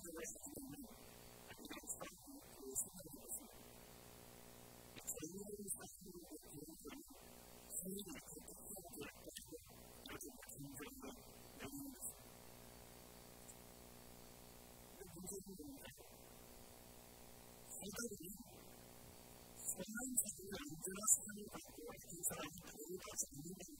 Sometimes you. can just do it by the way, inside the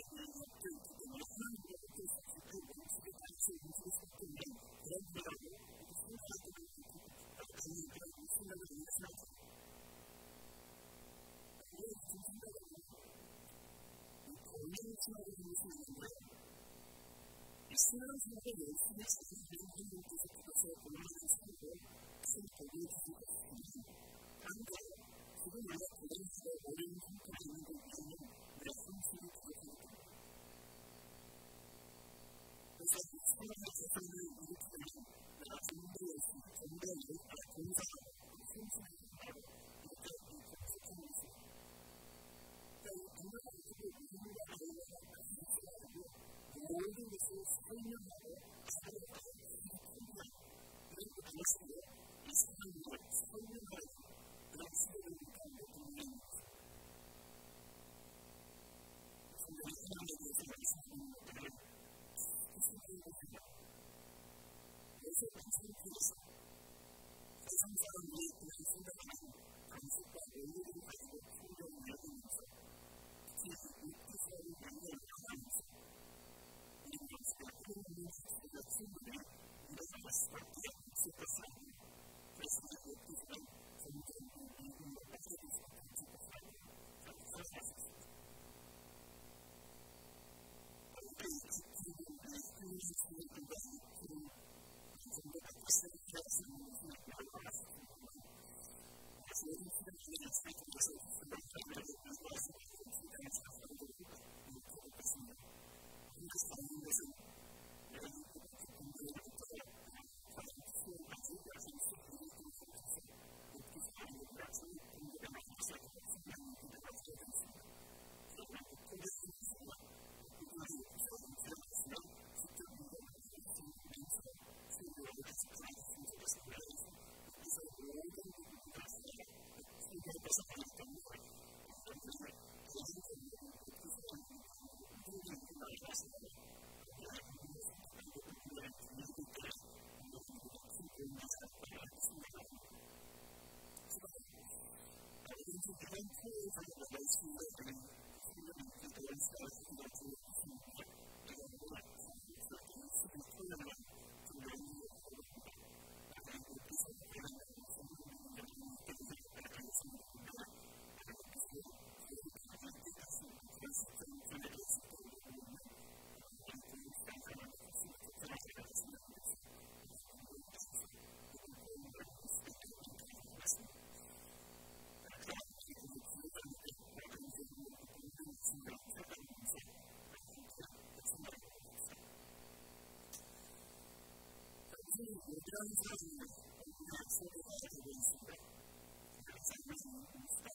につながりますので、イスラムの上でイスラムの上に気づくとそうこの話をすると、生徒に気づくときに、案外、すごい長く練習を俺にとってもらう Thank you. Thank you.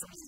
Jesus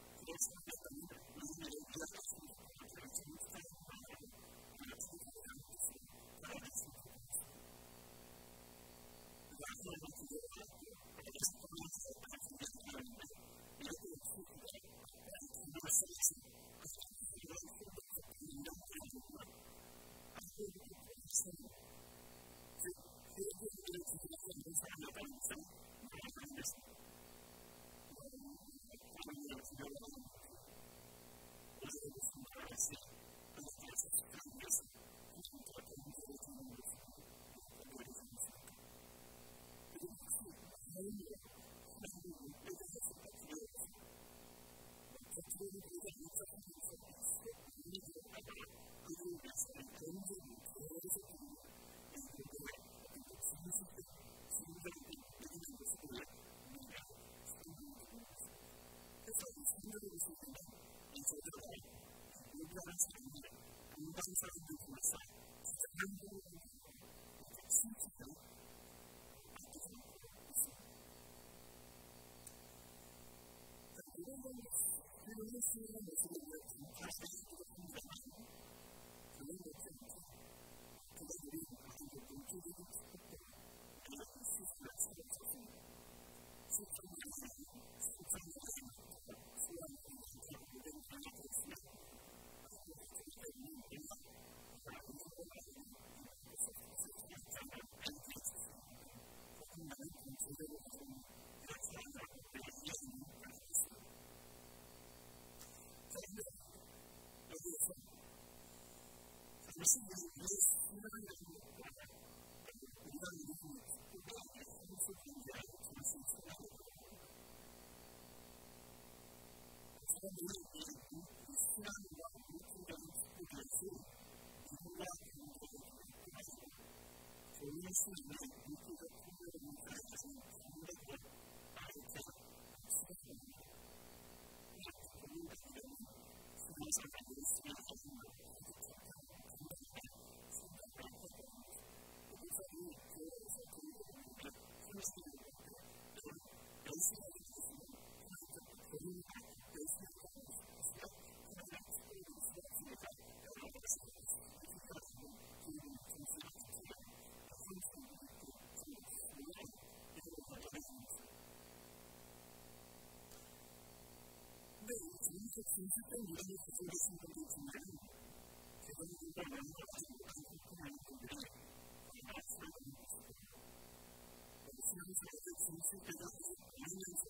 es un pensamiento, no es una doesn't sound good. little bit 这个是在人的这个这个突然的变化，它是很有意思的。我相信这个情绪跟它人的这个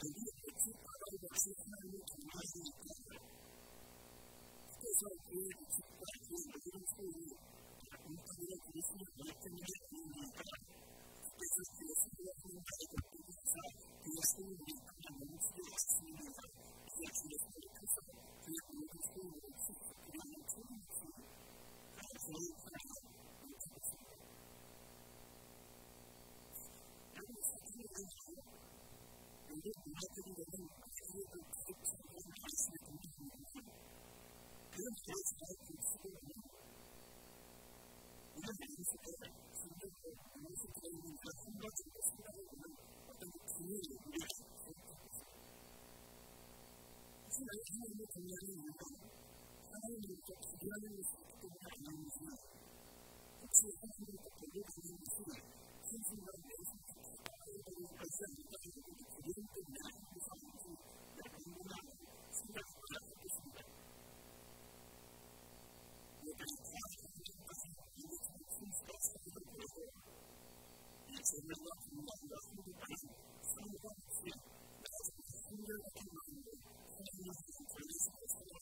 e Dio che ci parla di sicuramente mai di Dio. Questo è il Dio che ci parla di Dio in cui Dio non parla di Dio, ma è come Dio che non parla. Questo è il Dio che ci parla di Dio, che è il Dio che ci parla di Dio, ないは分の取り上げる中で、あらゆると取り上げることがありますが、一応始めることをよく言いますが、先生が言うと、あらゆると取り上げることを自分でないとされて、やってもらう、そんなことがあってしまう。私は、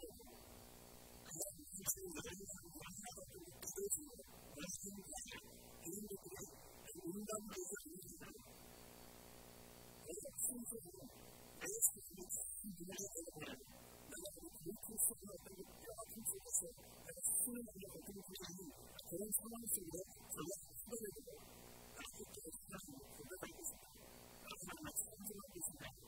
我们的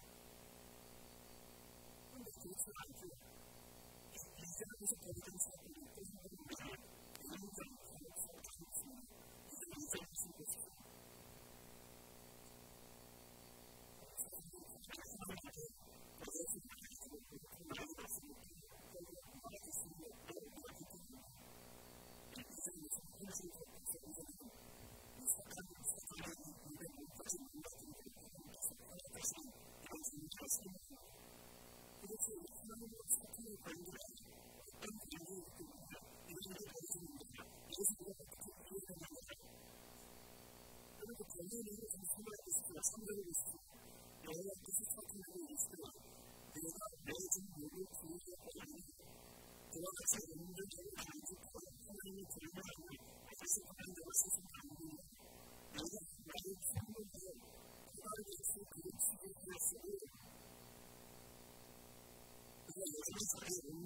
extrem,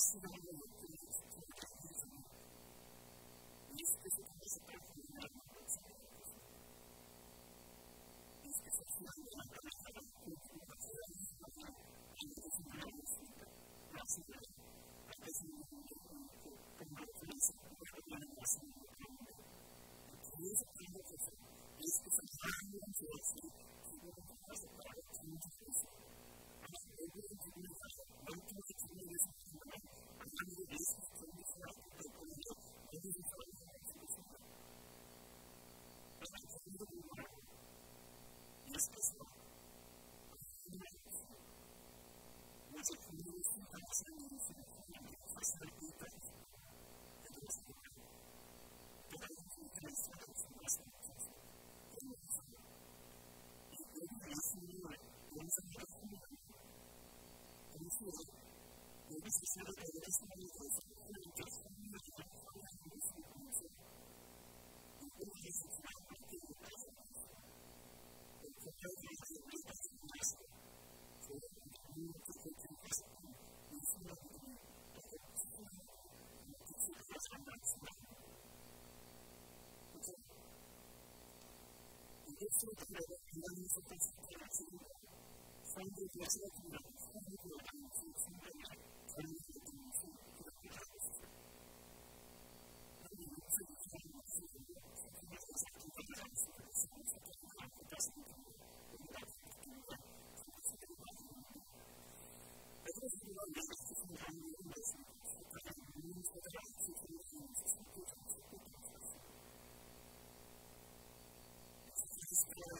person Jesús Cristo. different people. Spirit.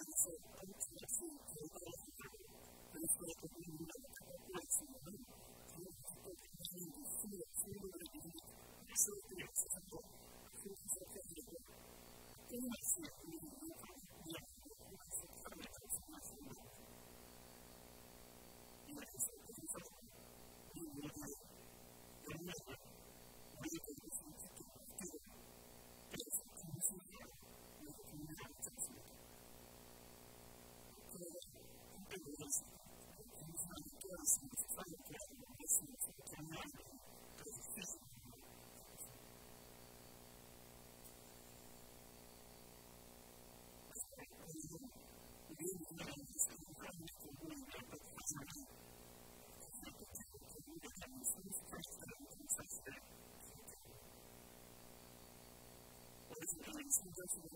just the way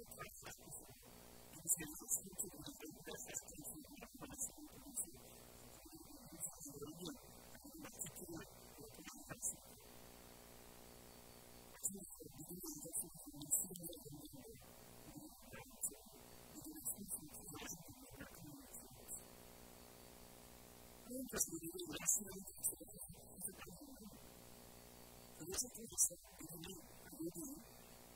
a good thing.